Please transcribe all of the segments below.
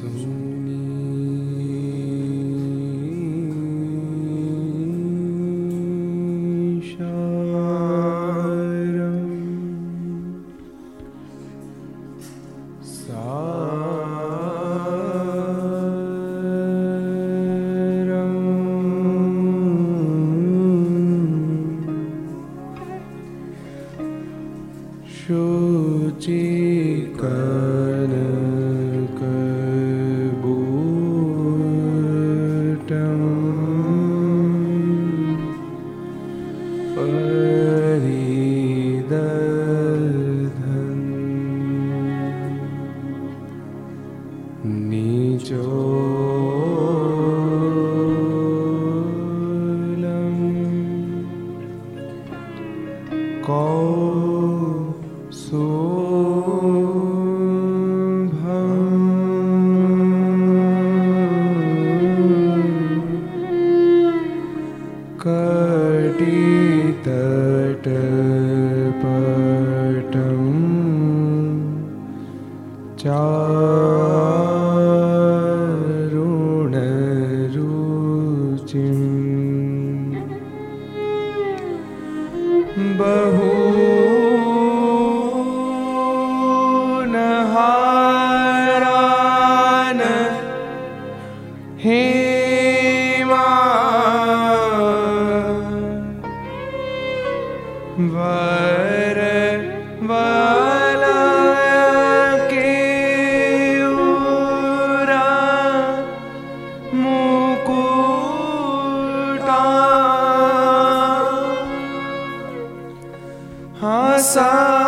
soon. sorry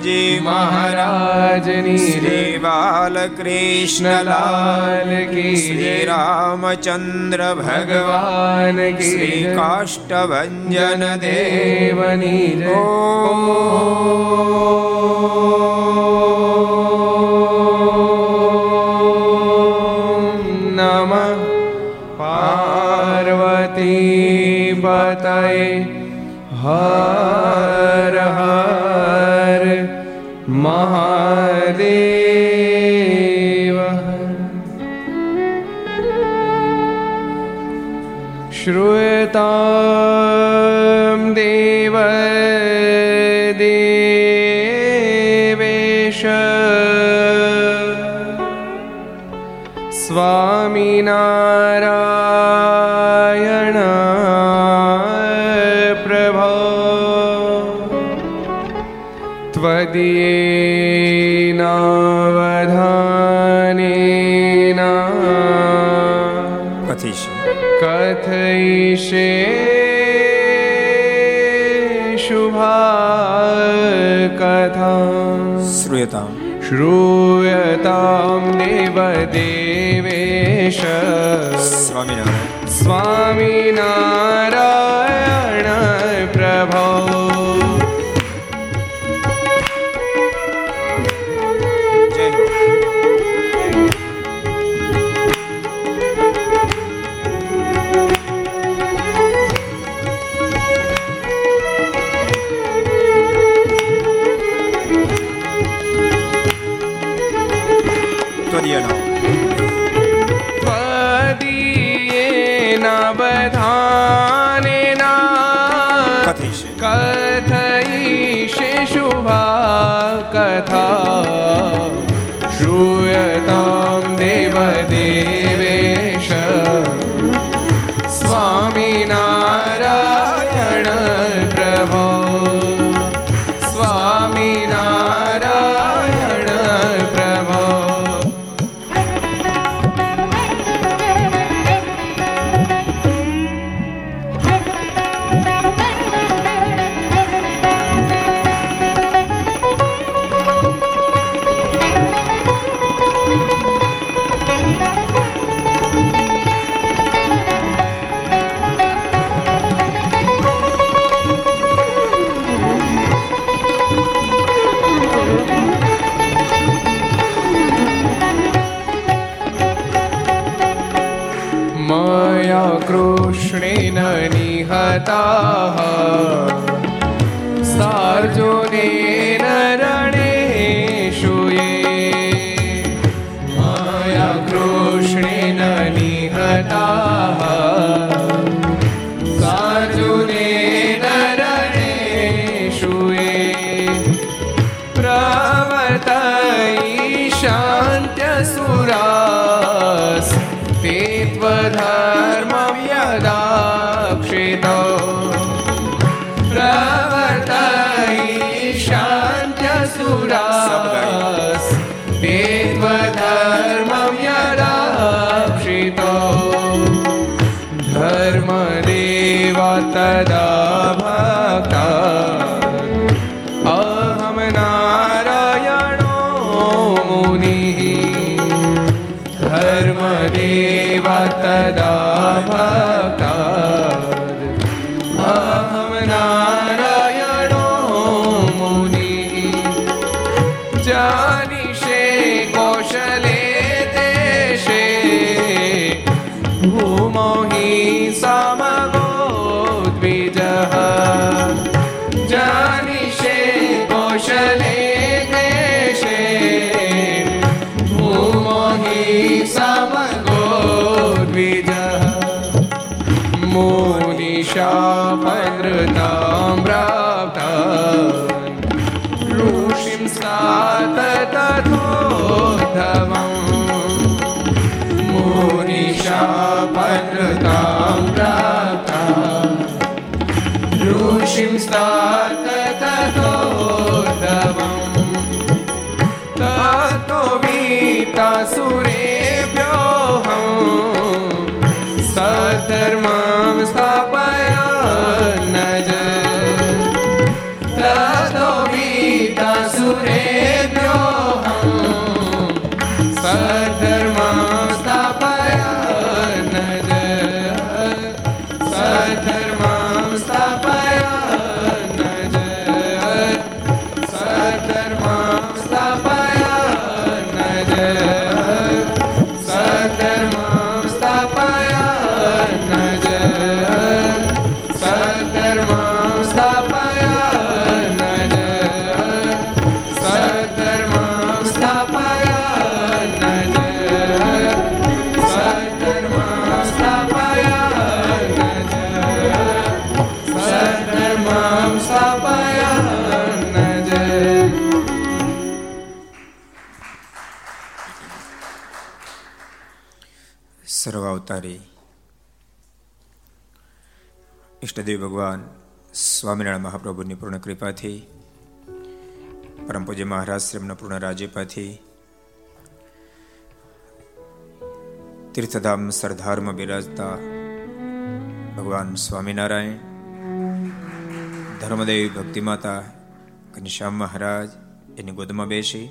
Mohanji મહારાજની શ્રી બાલકૃષ્ણલાલ કી શ્રી રામચંદ્ર ભગવાન કી શ્રી કાષ્ટભન દેવની ઓ નમ પાર્વતી પતય હર શ્રૂયતામ कथां श्रूयताम् श्रूयतां देव देवेश स्वामिना स्वामिनारा कथा श्रूयतां देवदेवेश सुरेभ्योऽहं सधर्मां स्थाप સર્વાવતારી ઈષ્ટદેવ ભગવાન સ્વામિનારાયણ મહાપ્રભુની પૂર્ણ કૃપાથી પરમ પૂજ્ય મહારાજ શ્રીમના પૂર્ણ રાજ્યપાથી તીર્થધામ સરદારમાં બિરાજતા ભગવાન સ્વામિનારાયણ ધર્મદેવી ભક્તિમાતા ઘનશ્યામ મહારાજ એની ગોદમાં બેસી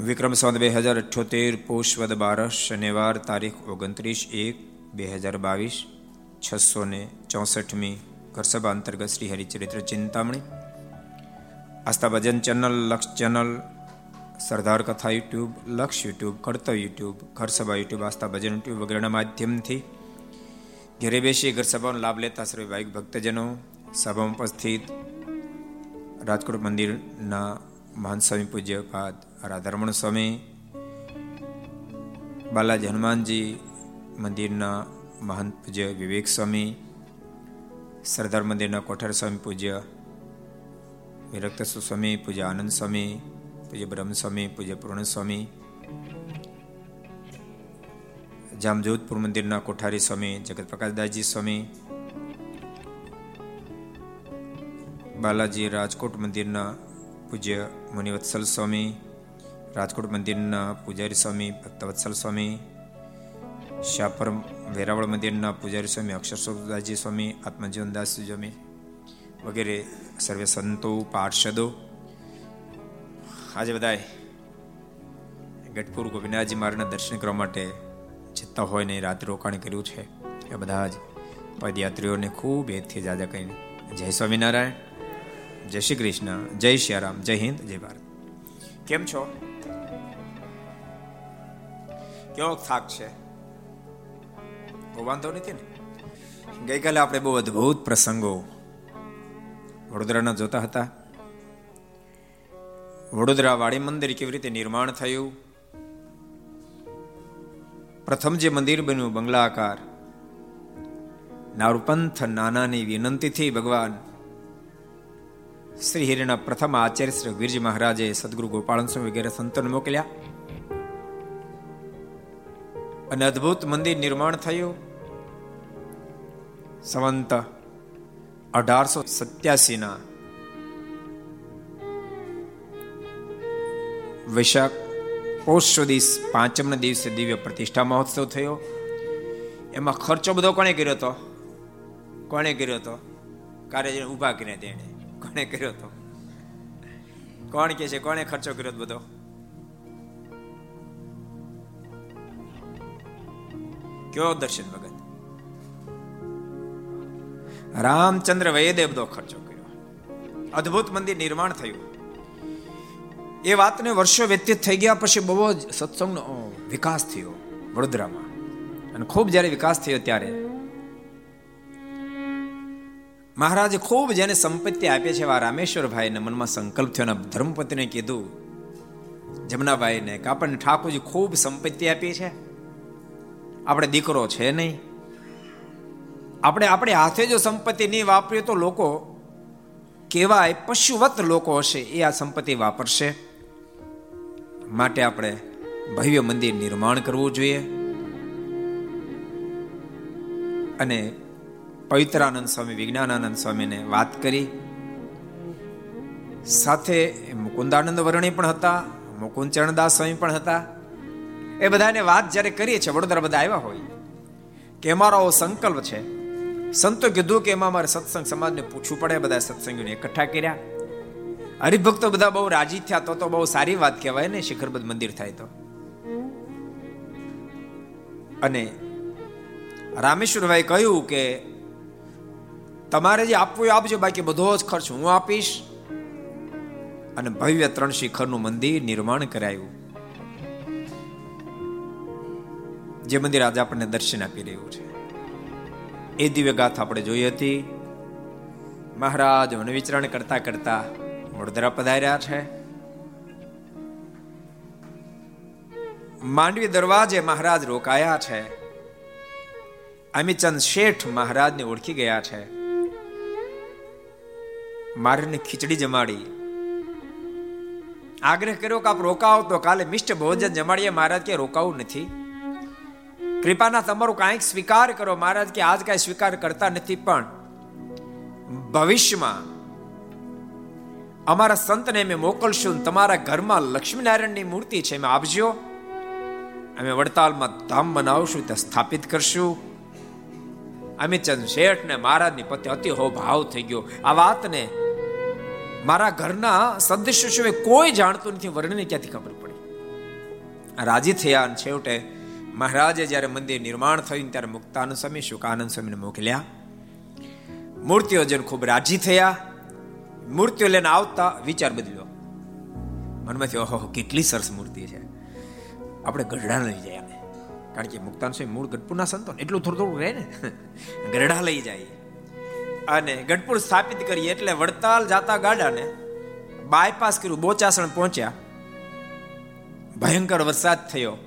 વિક્રમ સંવત બે હજાર અઠ્યોતેર પુષ્વદ બારસ શનિવાર તારીખ ઓગણત્રીસ એક બે હજાર બાવીસ છસો ને ચોસઠમી ઘરસભા અંતર્ગત Shri Haricharitra Chintamani Aastha Bhajan channel Laksh channel Sardar Katha YouTube Laksh YouTube Kartavya YouTube Gharsabha YouTube Aastha Bhajan YouTube વગેરેના માધ્યમથી ઘેરે બેસી ઘર સભાનો લાભ લેતા સર્વે ભાઈક ભક્તજનો સભામાં ઉપસ્થિત રાજકોટ મંદિરના મહાન સ્વામી પૂજ્ય પાદ રાધારમણ સ્વામી બાલાજી હનુમાનજી, મંદિરના મહંત પૂજ્ય વિવેક સ્વામી સરદાર મંદિરના કોઠાર સ્વામી પૂજ્ય વિરક્ત સ્વામી પૂજ્ય આનંદ સ્વામી પૂજ્ય બ્રહ્મ સ્વામી પૂજ્ય પૂર્ણ સ્વામી જામજોધપુર મંદિરના કોઠારી સ્વામી જગત પ્રકાશદાસજી સ્વામી, બાલાજી રાજકોટ મંદિરના પૂજ્ય મુનિવત્સલ સ્વામી રાજકોટ મંદિરના પૂજારી સ્વામી, ભક્તવત્સલ સ્વામી, શાપર વેરાવળ મંદિરના પૂજારી સ્વામી અક્ષરસ્વદાસજી સ્વામી, આત્મજીવનદાસજી સ્વામી વગેરે સર્વે સંતો, પાર્ષદો. આજે બધાએ ગઢપુર ગોપીનાથજી મહારાજના દર્શન કરવા માટે જતા હોય ને રાત્રે રોકાણ કર્યું છે. એ બધા જ પદયાત્રીઓને ખૂબ એથી જાજા કહીને જય સ્વામિનારાયણ, જય શ્રી કૃષ્ણ, જય શ્રી રામ, જય હિન્દ, જય ભારત. કેમ છો? કેવો થાક છે? વાંધો નથી ને? ગઈકાલે આપણે બહુ અદભુત પ્રસંગો વડોદરાના જોતા હતા. વડોદરા વાડી મંદિર કેવી રીતે નિર્માણ થયું? પ્રથમ જે મંદિર બન્યું, બંગલાકાર. નારુપંથ નાનાની વિનંતીથી ભગવાન શ્રી હિરના પ્રથમ આચાર્ય શ્રી વીરજી મહારાજે સદગુરુ ગોપાલ વગેરે સંતોને મોકલ્યા. અને અદ્ભુત મંદિર નિર્માણ થયું. સંવંત અઢારસો સત્યાસી ના વૈશાખ પોષ સુધી પાંચમના દિવસે દિવ્ય પ્રતિષ્ઠા મહોત્સવ થયો. એમાં ખર્ચો બધો કોણે કર્યો હતો કોણે કર્યો હતો કાર્ય ઊભા કર્યા તેણે. કોણે કર્યો હતો કોણ કે છે? કોણે ખર્ચો કર્યો બધો? કયો દર્શન ભગત રામચંદ્ર વૈદે બધો ખર્ચો કર્યો. અદ્ભુત મંદિર નિર્માણ થયું. એ વાતને વર્ષો વ્યતીત થઈ ગયા પછી બહુ જ સત્સંગનો વિકાસ થયો વડોદરામાં. અને ખૂબ જ્યારે વિકાસ થયો ત્યારે મહારાજે ખૂબ જેને સંપત્તિ આપી છે એવા રામેશ્વરભાઈને મનમાં સંકલ્પ થયો ધર્મપતિને કીધું, જમનાભાઈને કે આપણને ઠાકોરજી ખૂબ સંપત્તિ આપી છે. આપણે દીકરો છે નહીં. આપણે આપણે હાથે જો સંપત્તિ નહીં વાપરીએ તો લોકો કેવાય પશુવત લોકો હશે, એ આ સંપત્તિ વાપરશે. માટે આપણે ભવ્ય મંદિર નિર્માણ કરવું જોઈએ. અને પવિત્રાનંદ સ્વામી, વિજ્ઞાનાનંદ સ્વામીને વાત કરી. સાથે મુકુંદાનંદ વર્ણી પણ હતા, મુકુંદ ચરણદાસ સ્વામી પણ હતા. એ બધાને વાત જ્યારે કરીએ છીએ, વડોદરા બધા આવ્યા હોય, કે અમારો સંકલ્પ છે. સંતો કીધું કે એમાં અમારે સત્સંગ સમાજને પૂછવું પડે, બધા સત્સંગીઓને એકઠા કર્યા. હરિભક્તો બધા બહુ રાજી થયા, તો તો બહુ સારી વાત કહેવાય ને, શિખરબદ્ધ મંદિર થાય તો. અને રામેશ્વરભાઈ કહ્યું કે તમારે જે આપવું આપજો, બાકી બધો જ ખર્ચ હું આપીશ. અને ભવ્ય ત્રણ શિખરનું મંદિર નિર્માણ કરાયું. જે મંદિર આજે આપણને દર્શન આપી રહ્યું છે. એ દિવ્ય ગાથા આપણે જોઈ હતી. મહારાજ વન વિચરણ કરતા કરતા વડોદરા પધાર્યા છે. માંડવી દરવાજે મહારાજ રોકાયા છે. અમીચંદ શેઠ મહારાજને ઓળખી ગયા છે. મારીને ખીચડી જમાડી. આગ્રહ કર્યો કે આપ રોકાવો તો કાલે મિષ્ટ ભોજન જમાડીએ. મહારાજ કે રોકાવું નથી. કૃપાના તમારું કાંઈક સ્વીકાર કરો મહારાજ, કે આજ કાંઈ સ્વીકાર કરતા નથી, પણ ભવિષ્યમાં અમારા સંતને અમે મોકલશું તમારા ઘરમાં લક્ષ્મીનારાયણની મૂર્તિ છે, એમ આપજો. અમે વડતાલમાં ધામ બનાવશું, ત્યાં સ્થાપિત કરશું. અમે ચંદ શેઠ ને મહારાજની પતિ, અતિ હો ભાવ થઈ ગયો. આ વાતને મારા ઘરના સદસ્ય કોઈ જાણતું નથી, વર્ણને ક્યાંથી ખબર પડી? રાજી થયા અને છેવટે મહારાજે જ્યારે મંદિર નિર્માણ થયું ત્યારે મુક્તાનંદ સ્વામી, શુકાનંદ સ્વામીને મોકલ્યા. મૂર્તિઓ જન ખૂબ રાજી થયા. મૂર્તિઓ લઈને આવતા વિચાર બદલ્યો. મનમાંથી ઓહો કેટલી સરસ મૂર્તિ છે. આપણે ગઢડા લઈ જાય કારણ કે મુક્તાન સ્વામી મૂળ ગઢપુરના સંતો એટલું થોડું થોડું રહે ને. ગઢડા લઈ જાય. અને ગઢપુર સ્થાપિત કરીએ એટલે વડતાલ જાતા ગાડાને બાયપાસ કર્યું, બોચાસણ પહોંચ્યા. ભયંકર વરસાદ થયો.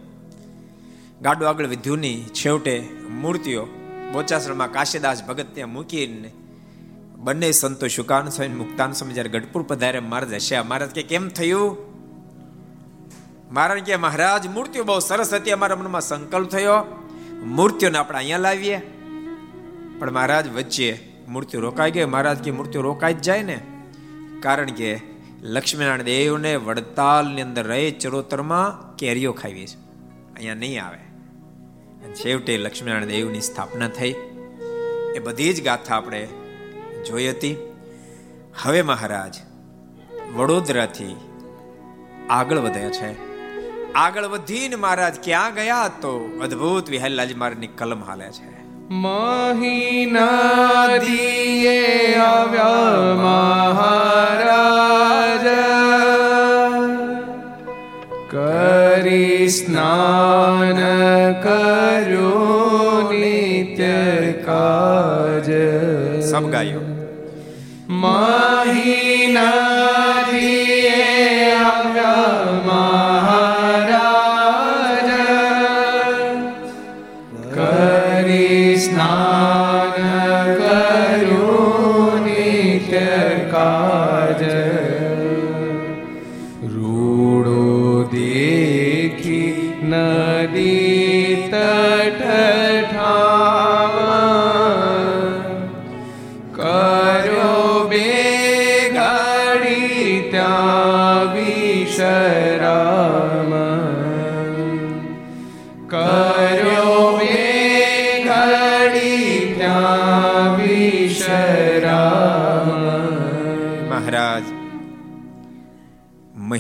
ગાડું આગળ વધ્યું છેવટે મૂર્તિઓ બોચાસણમાં કાશીદાસ ભગત ત્યાં મૂકીને બંને સંતો શુકાન સ્વામી, મુક્તાન સ્વામી જયારે ગઢપુર પધારે મહારાજ હશે મહારાજ કે કેમ થયું? મહારાજ કે મહારાજ, મૂર્તિઓ બહુ સરસ હતી, અમારા મનમાં સંકલ્પ થયો. મૂર્તિઓને આપણે અહીંયા લાવીએ. પણ મહારાજ વચ્ચે મૂર્તિઓ રોકાઈ ગઈ. મહારાજ કે મૂર્તિઓ રોકાઈ જ જાય ને. કારણ કે લક્ષ્મીનારાયણ દેવને વડતાલની અંદર રહે ચરોતરમાં કેરીઓ ખાવી છે અહીંયા નહીં આવે. છેવટે લક્ષ્મીનારાયણ દેવની સ્થાપના થઈ. એ બધી જ ગાથા આપણે જોઈ હતી. હવે મહારાજ, વડોદરાથી આગળ વધ્યા છે. આગળ વધીને મહારાજ ક્યાં ગયા તો અદ્ભુત વિહલ્લાજી મહારાજની કલમ હાલે છે. મહિનાદીએ આવ્યા મહારાજ. સ્નાન કરો નિત્ય કાજ. સબ ગાયો. મહિનાદીએ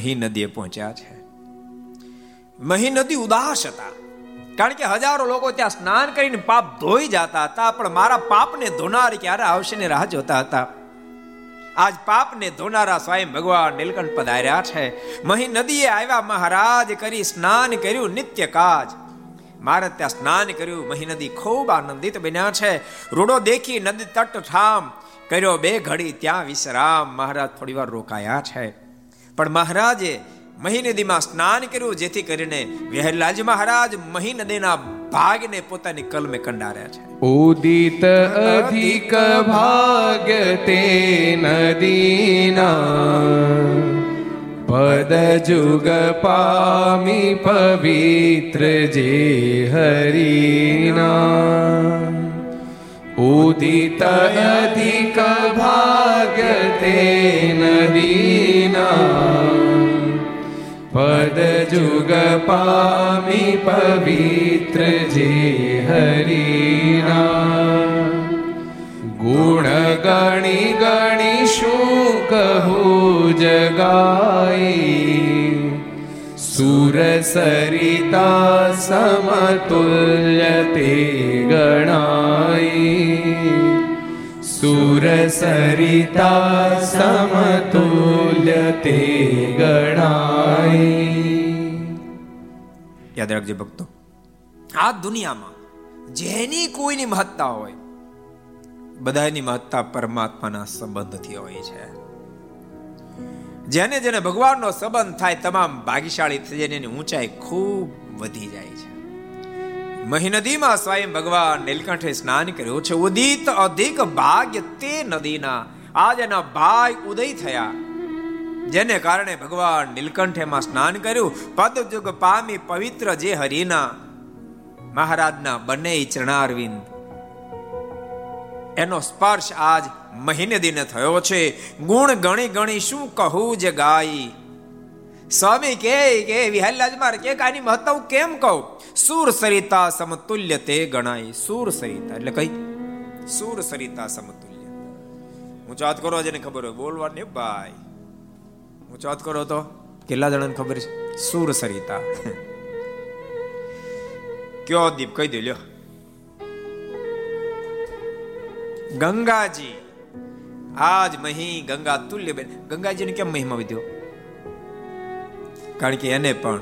મહી નદીએ પહોંચ્યા છે. મહી નદી ઉદાસ હતા. કારણ કે હજારો લોકો ત્યાં સ્નાન કરીને પાપ ધોઈ જતા હતા, પણ મારા પાપને ધોનાર ક્યારે આવશે ને રાહ જોતા હતા. આજ પાપને ધોનારા સ્વયં ભગવાન નીલકંઠ પધાર્યા છે. મહી નદીએ આવ્યા મહારાજ કરી સ્નાન કર્યું નિત્ય કાજ. મારે ત્યાં સ્નાન કર્યું, મહી નદી ખૂબ આનંદિત બન્યા છે. રૂડો દેખી નદી તટ ઠામ, કર્યો બે ઘડી ત્યાં વિશ્રામ. મહારાજ થોડી વાર રોકાયા છે. પણ મહારાજે મહી નદીમાં સ્નાન કર્યું, જેથી કરીને વહેલાજી મહારાજ મહી નદીના ભાગને પોતાની કલમે કંડાર્યા છે. ઉદિત અધિક ભાગ તે નદીના પદ જુગ પામી પવિત્ર જે હરિના ઉદિત અધિક ભાગ્ય તે નદીના પદ જુગ પામી પવિત્ર જે હરિના ગુણ ગણી સમતુલ્ય તે ગણાઈ યાદ રાખજો ભક્તો, આ દુનિયામાં જેની કોઈની મહત્તા હોય, બધાની મહત્તા પરમાત્માના સંબંધથી હોય છે. જેને જેને ભગવાનનો સંબંધ થાય, તમામ ભાગ્યશાળી થઈ જાય એની ઊંચાઈ ખૂબ વધી જાય છે. મહી નદીમાં સ્વયં ભગવાન નીલકંઠે સ્નાન કર્યું છે. ઉદિત અધિક ભાગ્ય તે નદીના. આજ એના ભાઈ ઉદય થયા. જેને કારણે ભગવાન નીલકંઠેમાં સ્નાન કર્યું. પદયુગ પામી પવિત્ર જે હરિના. મહારાજના બંને ચરણારવિંદ. એનો સ્પર્શ આજ મહિને દિને થયો છે. ગુણ ગણી ગણી શું કહું જે ગાય સ્વામી કે કે વિહલ્લાજ માર કે આની મહત્તા હું કેમ કહું? સુર સરિતા સમતુલ્ય તે ગણાય. સુર સરિતા, એટલે કઈ? સુર સરિતા સમતુલ્ય. હું ચાત કરો જેને ખબર હોય, બોલવા ને ભાઈ. હું ચાત કરો તો? કેટલા જણાને ખબર છે? સુર સરિતા. કયો દીપ કહી દે, લ્યો. ગંગાજી. આજ મહી ગંગા તુલ્ય બેન ગંગાજીને કેમ મહિમા વિધ્યો? કારણ કે એને પણ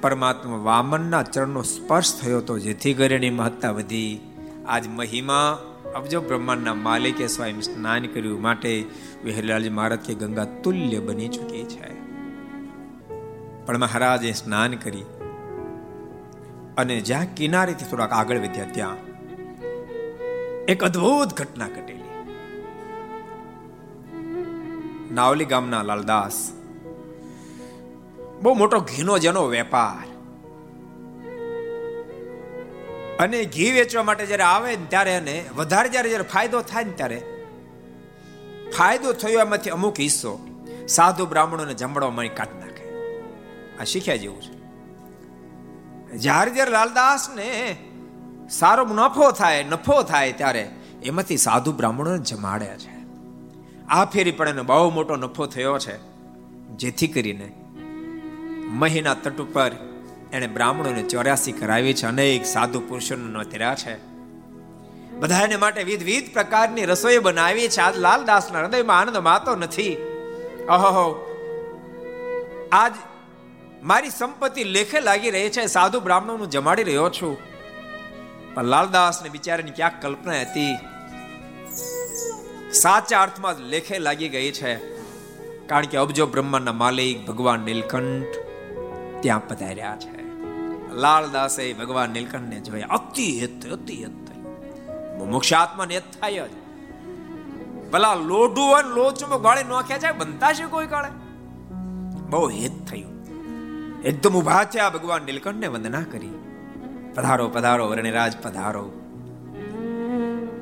પરમાત્મા વામનના ચરણનો સ્પર્શ થયો હતો, જેથી કરીને મહત્તા વધી. આજ મહિમા અબજો બ્રહ્માંડના માલિકે સ્વયં સ્નાન કર્યું માટે વિહરલાલજી મહારાજ કે ગંગા તુલ્ય બની ચૂકી છે. પણ મહારાજે સ્નાન કરી અને જ્યાં કિનારેથી થોડાક આગળ વધ્યા ત્યાં એક અદ્ભુત ઘટના ઘટેલી. નાવલી ગામના લાલદાસ બહુ મોટો ઘીનો જેનો વેપાર. અને ઘી વેચવા માટે જ્યારે આવે ને ત્યારે એને વધારે જ્યારે જ્યારે ફાયદો થાય ને ત્યારે ફાયદો થયો એમાંથી અમુક હિસ્સો સાધુ બ્રાહ્મણોને જમડવા મળી કાઢી નાખે. આ શીખ્યા જેવું છે. જ્યારે જ્યારે લાલદાસ ને સારો નફો થાય નફો થાય ત્યારે એમાંથી સાધુ બ્રાહ્મણોને જમાડે છે. આ ફેરી પણ એને બહુ મોટો નફો થયો છે. જેથી કરીને મહીના તટ ઉપર એણે બ્રાહ્મણોને ચોર્યાસી કરાવી છે. અનેક સાધુ પુરુષોને નોતર્યા છે. બધાને માટે વિધ વિધ પ્રકારની રસોઈ બનાવી છે. આજ લાલદાસના હૃદયમાં આનંદ માતો નથી. અહો આજ મારી સંપત્તિ લેખે લાગી રહી છે. સાધુ બ્રાહ્મણોનું જમાડી રહ્યો છું. પણ લાલદાસને બિચારાની ક્યાંક કલ્પના હતી. સાચા અર્થમાં લેખે લાગી ગઈ છે. કારણ કે અબજો બ્રહ્માંડના માલિક ભગવાન નીલકંઠ ત્યાં પધાર્યા છે. લાલદાસે ભગવાન નીલકંઠને જોયા, અતિ હેત, અતિ હિત. મોક્ષાત્મા નેત થાય જ. ભલા લોઢું અને લોચમાં ગાળે નોખ્યા છે, બનતા છે કોઈ કાળે? બહુ હિત થયું. એકદમ ઊભા થયા, ભગવાન નીલકંઠને વંદના કરી. પધારો પધારો, વર્ણિરાજ, પધારો.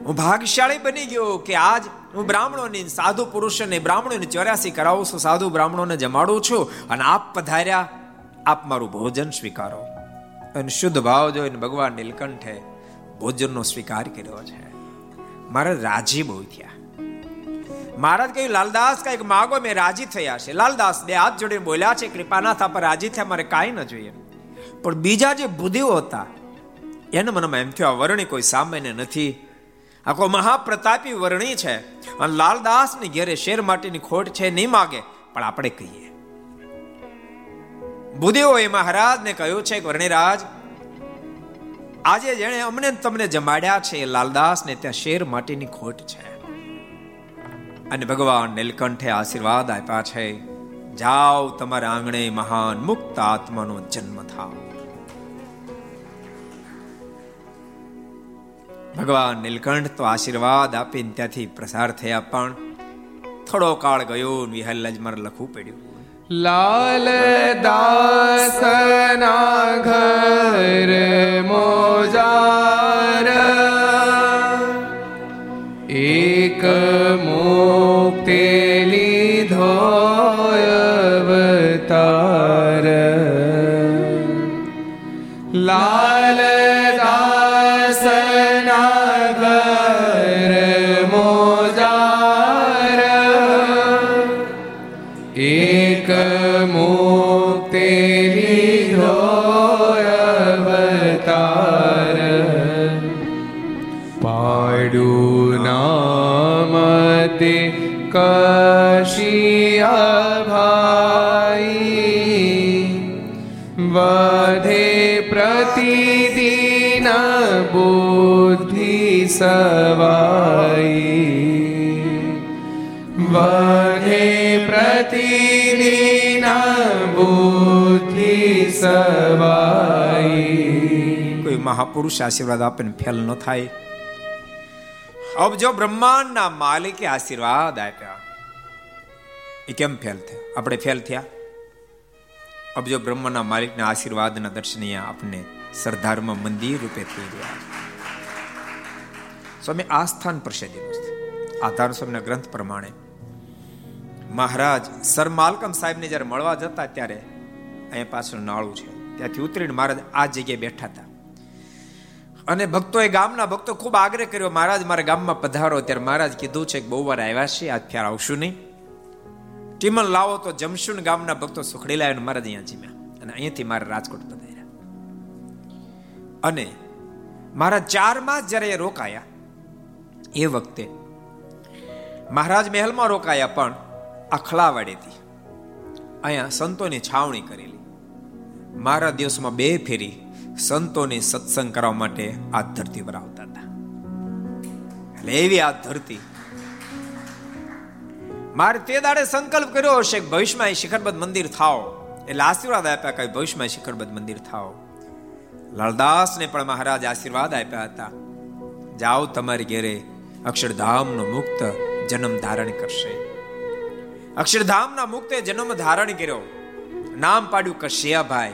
હું ભાગશાળી બની ગયો કે આજ હું બ્રાહ્મણોની સાધુ પુરુષોને, બ્રાહ્મણોને ચોર્યાસી કરાવું છું, સાધુ બ્રાહ્મણોને જમાડું છું અને આપ પધાર્યા આપ મારું ભોજન સ્વીકારો. અને શુદ્ધ ભાવ જોઈને ભગવાન નીલકંઠે ભોજનનો સ્વીકાર કર્યો છે. મહારાજ રાજી બહુ થયા. મહારાજ કહ્યું, લાલદાસ, કંઈક માગો, મેં રાજી થયા છે. લાલદાસ બે હાથ જોડીને બોલ્યા છે, કૃપાનાથ પર રાજી થયા, મારે કાંઈ ન જોઈએ. પણ બીજા જે બુદ્ધિઓ હતા, એને મનમાં એમ થયું, આ વર્ણી કોઈ સામાન્ય નથી. આ કોઈ મહાપ્રતાપી વર્ણી છે. અને લાલદાસની ઘેરે શેર માટીની ખોટ છે, નહીં માગે. પણ આપણે કહીએ. બુદ્ધિઓએ મહારાજને કહ્યું છે કે, વર્ણિરાજ, આજે જેણે અમને તમને જમાડ્યા છે, એ લાલદાસ ને ત્યાં શેર માટેની ખોટ છે. અને ભગવાન નીલકંઠે આશીર્વાદ આપ્યા છે, જાઓ તમારા આંગણે મહાન મુક્ત આત્માનો જન્મ થાવ. ભગવાન નીલકંઠ તો આશીર્વાદ આપીને ત્યાંથી પ્રસાર થયા, પણ થોડો કાળ ગયો વિહલ્લાજ મારે લખવું પડ્યું. લાલ દાસના ઘર મોજાર એક મુક્તિ લીધો અવતાર બુદ્ધિ સવાઈ વધે પ્રતિદિન બુદ્ધિ સવાઈ કોઈ મહાપુરુષ આશીર્વાદ આપે ને ફેલ ન થાય. હવે જો બ્રહ્માંડના માલિકે આશીર્વાદ આપ્યા. એ કેમ ફેલ થયા? આપણે ફેલ થયા? અબજો બ્રહ્મના માલિકના આશીર્વાદના દર્શનીય આપને સરદારમાં મંદિર રૂપે થઈ ગયા સ્વામી આ સ્થાન પ્રસિદ્ધિનું આધાર સ્વામીના ગ્રંથ પ્રમાણે મહારાજ સર માલકમ સાહેબને જ્યારે મળવા જતા ત્યારે અહીંયા પાછળ નાળું છે. ત્યાંથી ઉતરીને મહારાજ આ જગ્યાએ બેઠા હતા. અને ભક્તોએ ગામના ભક્તો ખૂબ આગ્રહ કર્યો, મહારાજ, મારા ગામમાં પધારો. ત્યારે મહારાજ કીધું છે કે બહુ વાર આવ્યા છે આજ ફેર આવશું નહીં. ટીમન લાવો તો જમશુન ગામના ભક્તો સુખડી લાવીને મહારાજ અહીંયા જીમ્યા. અને અહીંયાથી મારા રાજકોટ પધાર્યા. અને મારા ચાર માસ જ્યારે એ રોકાયા, એ વખતે મહારાજ મહેલમાં રોકાયા પણ અખલાવાડેથી ખલાવાડીથી અહીંયા સંતોની છાવણી કરેલી. મારા દિવસમાં બે ફેરી સંતોને સત્સંગ કરવા માટે આ ધરતી પર આવતા હતા. એટલે એવી આ ધરતી મારે તે દાડે સંકલ્પ કર્યો હશે કે ભવિષ્યમાં શિખરબદ્ધ મંદિર થાવ એટલે આશીર્વાદ આપ્યા કે ભવિષ્યમાં શિખરબદ્ધ મંદિર થાવ લાલદાસને પણ મહારાજ આશીર્વાદ આપ્યા હતા. જાઓ તમારી ઘેરે અક્ષરધામનો મુક્ત જન્મ ધારણ કરશે. અક્ષરધામના મુક્તે જન્મ ધારણ કર્યો. નામ પાડ્યું કશિયાભાઈ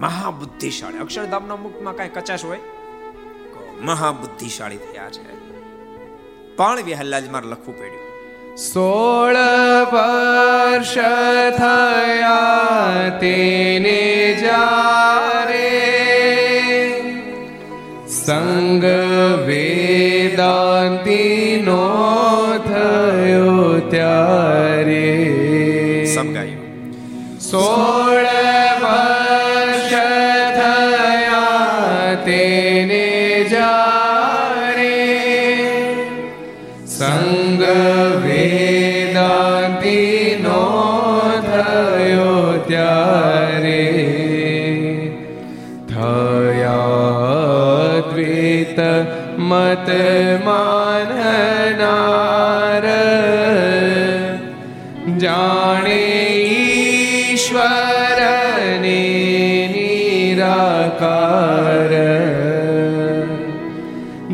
મહાબુદ્ધિશાળી. અક્ષરધામના મુક્તમાં કઈ કચાશ હોય? મહાબુદ્ધિશાળી થયા છે. પણ વિહલ્લાજ મારે લખવું પડ્યું. સોળ વર્ષ થયા તેને જારે સંગ વેદાંતિનો થયો ત્યારે સમગાયું. સોળ મત માનનાર જાણે ઈશ્વરને નિરાકાર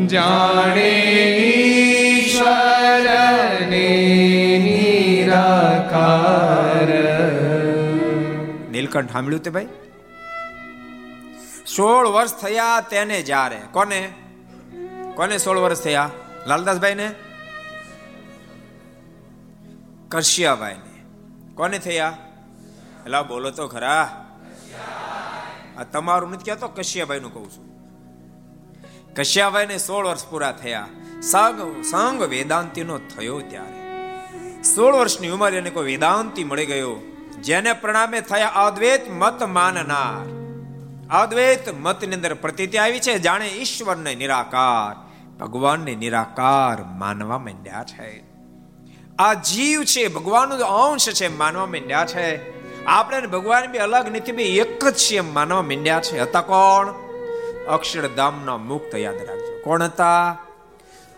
જાણે ઈશ્વરને નિરાકાર નીલકંઠ સાંભળ્યું તે ભાઈ સોળ વર્ષ થયા તેને જારે કોને કોને સોળ વર્ષ થયા? લાલદાસભાઈ ને કરશિયાભાઈ ને કોને થયા? એલા બોલો તો ખરા. આ તમારું નથી કહેતો કશિયાભાઈ નું કહું છું. કશ્યાભાઈ ને સોળ વર્ષ પૂરા થયા. સંગ સંગ વેદાંતિ નો થયો ત્યારે. સોળ વર્ષની ઉંમરે એને કોઈ વેદાંતિ મળી ગયો. જેને પ્રણામે થયા અદ્વૈત મત માનનાર. અદ્વૈત મતની અંદર પ્રતીતિ આવી છે, જાણે ઈશ્વરને નિરાકાર. ભગવાનને નિરાકાર માનવા માંડ્યા છે. આ જીવ છે, ભગવાનનો અંશ છે માનવા માંડ્યા છે. આપણે ભગવાન બી અલગ નથી બે એક જ છે એમ માનવા માંડ્યા છે. હતા કોણ? અક્ષરધામના મુક્ત, યાદ રાખજો. કોણ હતા?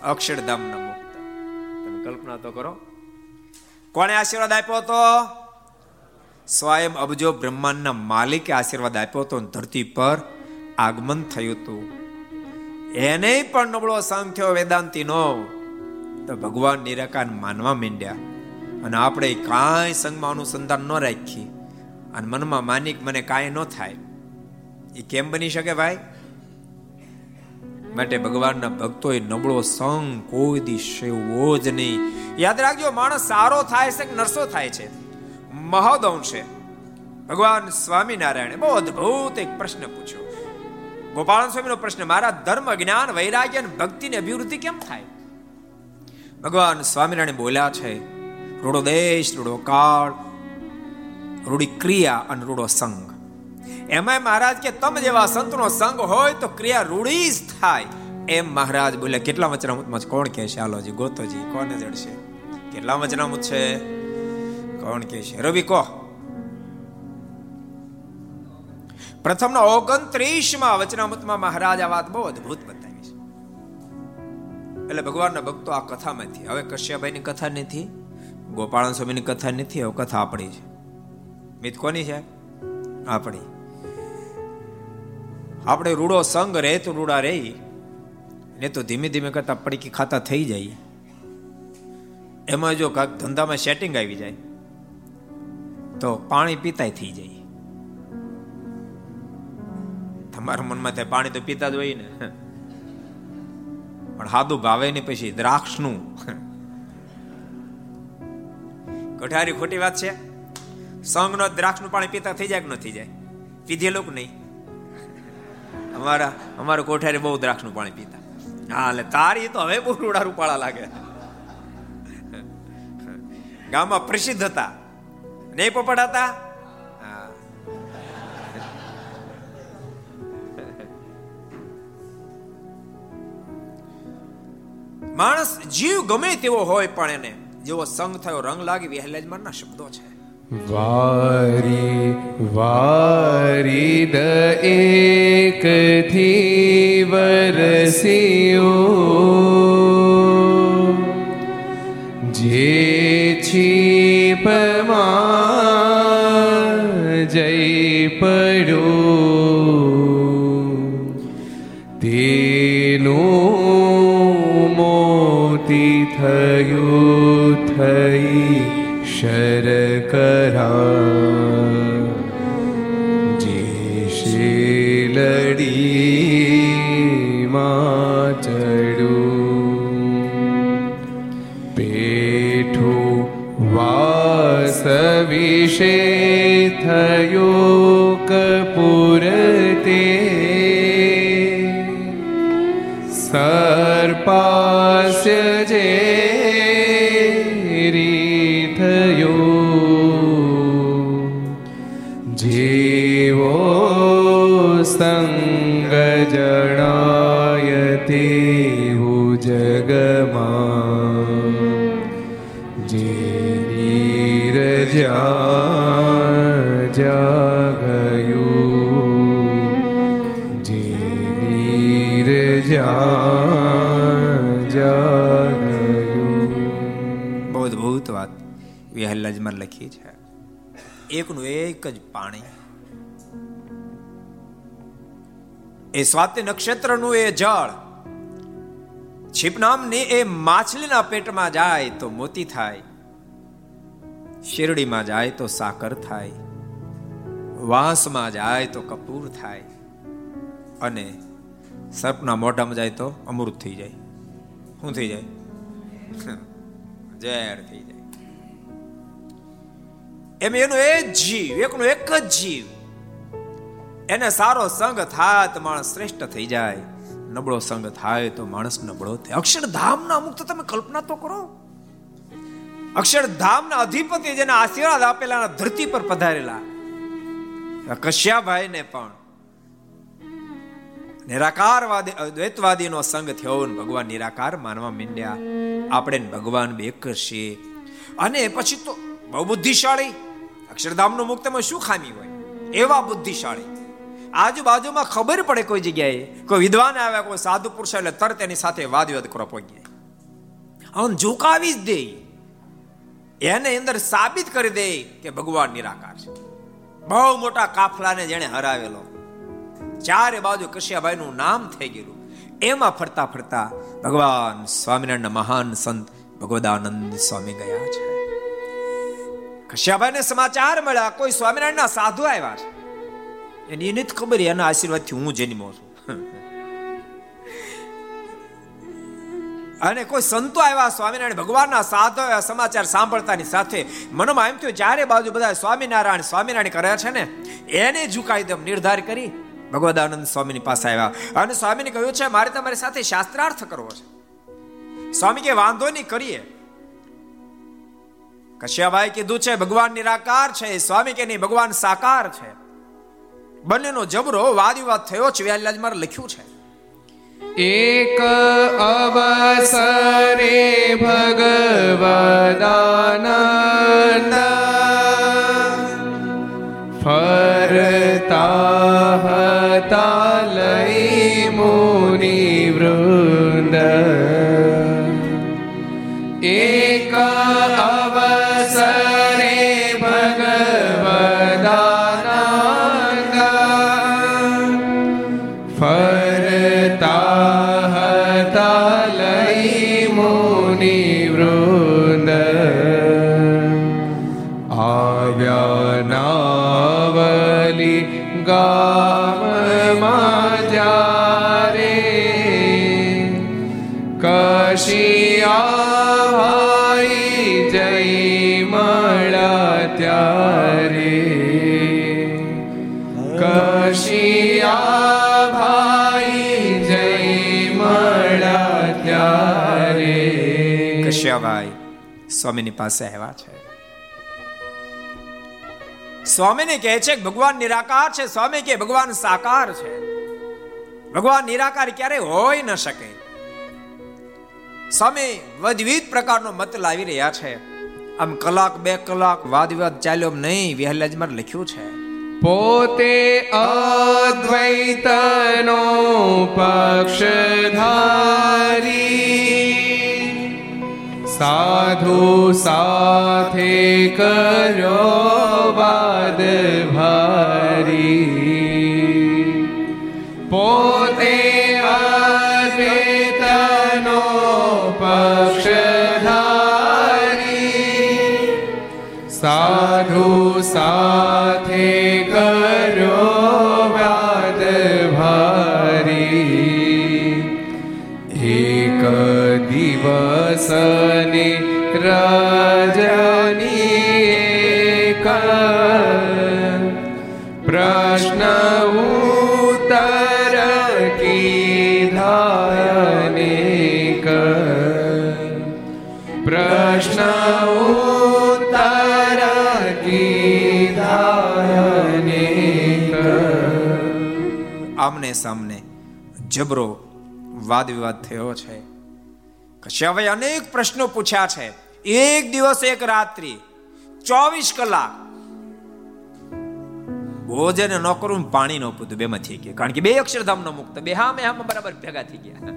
અક્ષરધામના મુક્ત. તમે કલ્પના તો કરો. કોણે આશીર્વાદ આપ્યો હતો? સ્વયં અબજો બ્રહ્માંડના માલિકે આશીર્વાદ આપ્યો હતો ધરતી પર આગમન થયું હતું. એને પણ નબળો સંગ થયો વેદાંતિ નો. તો ભગવાન નિરાકાર માનવા માંડ્યા. અને આપણે કાંઈ સંગમાં અનુસંધાન ન રાખીએ અને મનમાં માનિક મને કાંઈ ન થાય. એ કેમ બની શકે ભાઈ? માટે ભગવાનના ભક્તોએ નબળો સંગ કોઈ દી સેવવો જ નહીં. યાદ રાખજો, માણસ સારો થાય છે કે નરસો થાય છે? મહોદંશ છે ભગવાન સ્વામિનારાયણે બહુ અદ્ભુત એક પ્રશ્ન પૂછ્યો. ગોપાલ સ્વામીનો પ્રશ્ન, મારા ધર્મ, જ્ઞાન, વૈરાગ્ય અને ભક્તિની અભિવૃદ્ધિ કેમ થાય? ભગવાન સ્વામિનારાયણ બોલ્યા છે, રૂડો દેશ, રૂડો કાળ, રૂડી ક્રિયા અને રૂડો સંગ. એમાં મહારાજ કે, તમે જેવા સંતનો સંગ હોય તો ક્રિયા રૂડી જ થાય. એમ મહારાજ બોલ્યા, કેટલા વચનામૃતમાં કોણ કહે છે? આલોજી ગોતોજી, કોને જડશે? કેટલા વચનામૃત છે? કોણ કે છે? રવિ કહો પ્રથમના ઓગણત્રીસમાં વચનામૃતમાં મહારાજ આ વાત બહુ અદભુત બતાવી છે. એટલે ભગવાનના ભક્તો આ કથામાંથી હવે કશ્યપભાઈની કથા નથી ગોપાળન સ્વામીની કથા નથી, હવે કથા આપણી છે. મિત કોની છે? આપણી. આપણે રૂડો સંગ રહે તો રૂડા રહે ને તો ધીમે ધીમે કરતા પડકી ખાતા થઈ જાય. એમાં જો કાંક ધંધામાં સેટિંગ આવી જાય, તો પાણી પીતાય થઈ જાય. તમારા મનમાં થાય, પાણી તો પીતા જ હોય ને. પણ હાદું ભાવે ને પછી દ્રાક્ષનું. કઠારી ખોટી વાત છે? સંગનો દ્રાક્ષનું પાણી પીતા થઈ જાય કે ન થઈ જાય? પીધેલું કે નહીં. અમારા અમારા કોઠારી બહુ દ્રાક્ષનું પાણી પીતા. હા, એટલે તારી તો હવે બહુ રૂડા રૂપાળા લાગે. ગામમાં પ્રસિદ્ધ હતા. નહીં પોપટ હતા માણસ જીવ ગમે તેવો હોય પણ એને જેવો સંગ થયો, રંગ લાગે જ ના શબ્દો છે. વારી વારી દ એક એકથી વરસ્યો. જે છીપમાં જઈ પડ્યો. શરકરા જે શીલડી માં ચડું વાસ વિશે થયો કપૂર તે સર્પાસ્ય બહુ અદભુત વાત. વિહલ્લાજમાં લખી છે. એકનું એક જ પાણી. એ સ્વાતિ નક્ષત્રનું એ જળ. છીપનામની એ માછલીના પેટમાં જાય તો મોતી થાય. શેરડીમાં જાય તો સાકર થાય. વાંસમાં જાય તો કપૂર થાય. અને સર્પના મોઢામાં જાય તો અમૃત થઈ જાય. શું થઈ જાય? ઝેર થઈ જાય. એમ એનો એ જ જીવ, એકનો એક જ જીવ. એને સારો સંગ થાય તો માણસ શ્રેષ્ઠ થઈ જાય. નબળો સંગ થાય તો માણસ નબળો થાય. અક્ષરધામના તો તમે કલ્પના તો કરો. અક્ષરધામના અધિપતિ જેને આશીર્વાદ આપેલા ધરતી પર પધારેલા. કશ્યાભાઈ ને પણ નિરાકારવાદી દ્વૈતવાદીનો સંગ થયો ને ભગવાન નિરાકાર માનવા માંડ્યા. આપણે ભગવાન બે એક અને પછી તો બહુ બુદ્ધિશાળી. અક્ષરધામનો મુક્તમાં શું ખામી હોય? એવા બુદ્ધિશાળી. આજુબાજુમાં ખબર પડે કોઈ જગ્યાએ, કોઈ વિદ્વાન આવ્યા કોઈ સાધુ પુરુષ એટલે તરત એની સાથે વાદ વિવાદ કરવા પહોંચી હવે ઝુકાવી જ દે. એને અંદર સાબિત કરી દે કે ભગવાન નિરાકાર છે. બહુ મોટા કાફલાને જેણે હરાવેલો. ચારે બાજુ કશ્યાભાઈ નું નામ થઈ ગયેલું. એમાં ફરતા ફરતા ભગવાન સ્વામિનારાયણ મહાન સંત ભગવદાનંદ સ્વામી ગયા છે. કશ્યાભાઈ ને સમાચાર મળ્યા, કોઈ સ્વામિનારાયણ ના સાધુ આવ્યા છે? એની એને જ ખબર, એના આશીર્વાદથી હું જન્મો છું. અને કોઈ સંતો આવ્યા, સ્વામિનારાયણ ભગવાનના સાધો સમાચાર સાંભળતાની સાથે મનમાં એમ થયું ચારે બાજુ બધા સ્વામિનારાયણ સ્વામિનારાયણ કર્યા છે ને, એને ઝુકાઈ દમ નિર્ધાર કરી ભગવદાનંદ સ્વામીની પાસે આવ્યા. અને સ્વામીને કહ્યું છે, મારે તમારી સાથે શાસ્ત્રાર્થ કરવો છે. સ્વામી કે, વાંધો નહીં, કરીએ. કશ્યાભાઈ કીધું છે, ભગવાન નિરાકાર છે. સ્વામી કે, નહીં, ભગવાન સાકાર છે. બંનેનો જબરો વાદ વિવાદ થયો છે વ્યાલાજમાં લખ્યું છે. એક અવસરે ભગવદાનંદ સ્વામીની પાસે આવ્યા છે. સ્વામીને કહે છે, ભગવાન નિરાકાર છે. સ્વામી કે ભગવાન સાકાર છે. ભગવાન નિરાકાર ક્યારે હોય ન શકે. સ્વામી વિવિધ પ્રકારનો મત લાવી રહ્યા છે. આમ કલાક બે કલાક વાદ વિવાદ ચાલ્યો નહીં, વિહલાજમાં લખ્યું છે. પોતે અદ્વૈતનો પક્ષધારી. સાધુ સાથે કર્યો વાદ ભારી પોતે અદ્વૈત સાધુ સાથે કર્યો વાદ ભારી એક દિવસને રજની પ્રશ્ન ઉત્તર કીધાયનેક પ્રશ્ન આમને સામને જબરો વાદ વિવાદ થયો છે કશ્યપે અનેક પ્રશ્નો પૂછ્યા છે એક દિવસ, એક રાત્રિ, ચોવીસ કલાક. ભોજન ન કરું પાણી ન પૂતું બે માં થઈ ગયા. કારણ કે બે અક્ષરધામ નો મુક્ત, બે હા મેં હા બરાબર ભેગા થઈ ગયા.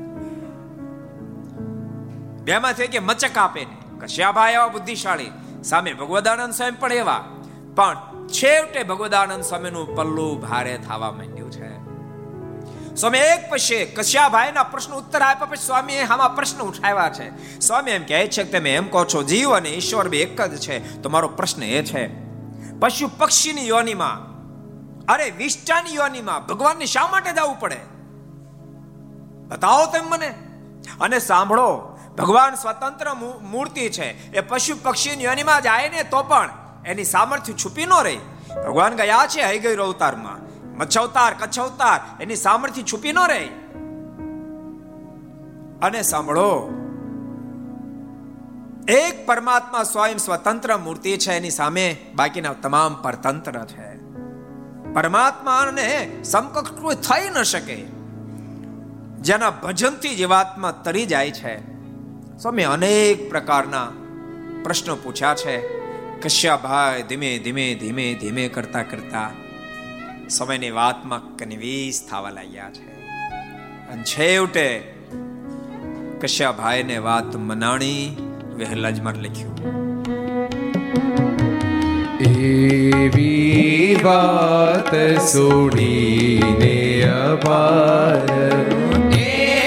બે માં થઈ ગયા, મચક આપે ને. કશ્યાભાઈ એવા બુદ્ધિશાળી. સામે ભગવદાનંદ સ્વામી પણ એવા. પણ છેવટે ભગવદાનંદ સ્વામીનું પલ્લું ભારે થવા માંડ્યું છે. સ્વામી, એક પછી કશ્યાભાઈના પ્રશ્ન ઉત્તર આપ્યા પછી સ્વામીએ આમાં પ્રશ્ન ઉઠાવ્યા છે. સ્વામી એમ કહે છે કે તમે એમ કહો છો, જીવ અને ઈશ્વર બે એક જ છે. તો મારો પ્રશ્ન એ છે, પશુ પક્ષીની યોનિમાં, અરે વિષ્ટાની યોનિમાં ભગવાનને શા માટે જવું પડે? બતાવો તેમ મને. અને સાંભળો, ભગવાન સ્વતંત્ર મૂર્તિ છે. એ પશુ પક્ષીની યોનિમાં જાય ને તો પણ એની સામર્થ્ય છુપી ન રહી. ભગવાન ગયા છે હઈ ગઈ અવતારમાં. મચ્છવતાર કચ્છવતાર એની સામર્થ્ય છુપી ન રહે. અને સાંભળો, એક પરમાત્મા સ્વયં સ્વતંત્ર મૂર્તિ છે, એની સામે બાકીના તમામ પરતંત્ર છે. પરમાત્માને સમકક્ષ કોઈ થઈ ન શકે. જેના ભજનથી જીવાત્મા તરી જાય છે. સ્વામી, અનેક પ્રકારના પ્રશ્નો પૂછ્યા છે. કશ્યાભાઈ ધીમે ધીમે ધીમે ધીમે કરતા કરતા સમયની વાતમાં કન્વીસ થવા લાગ્યા છે. અને છેવટે કશ્યાભાઈને વાત મનાણી વહેલાજમાં લખ્યું. એવી વાત સોડીને અપાર. એવી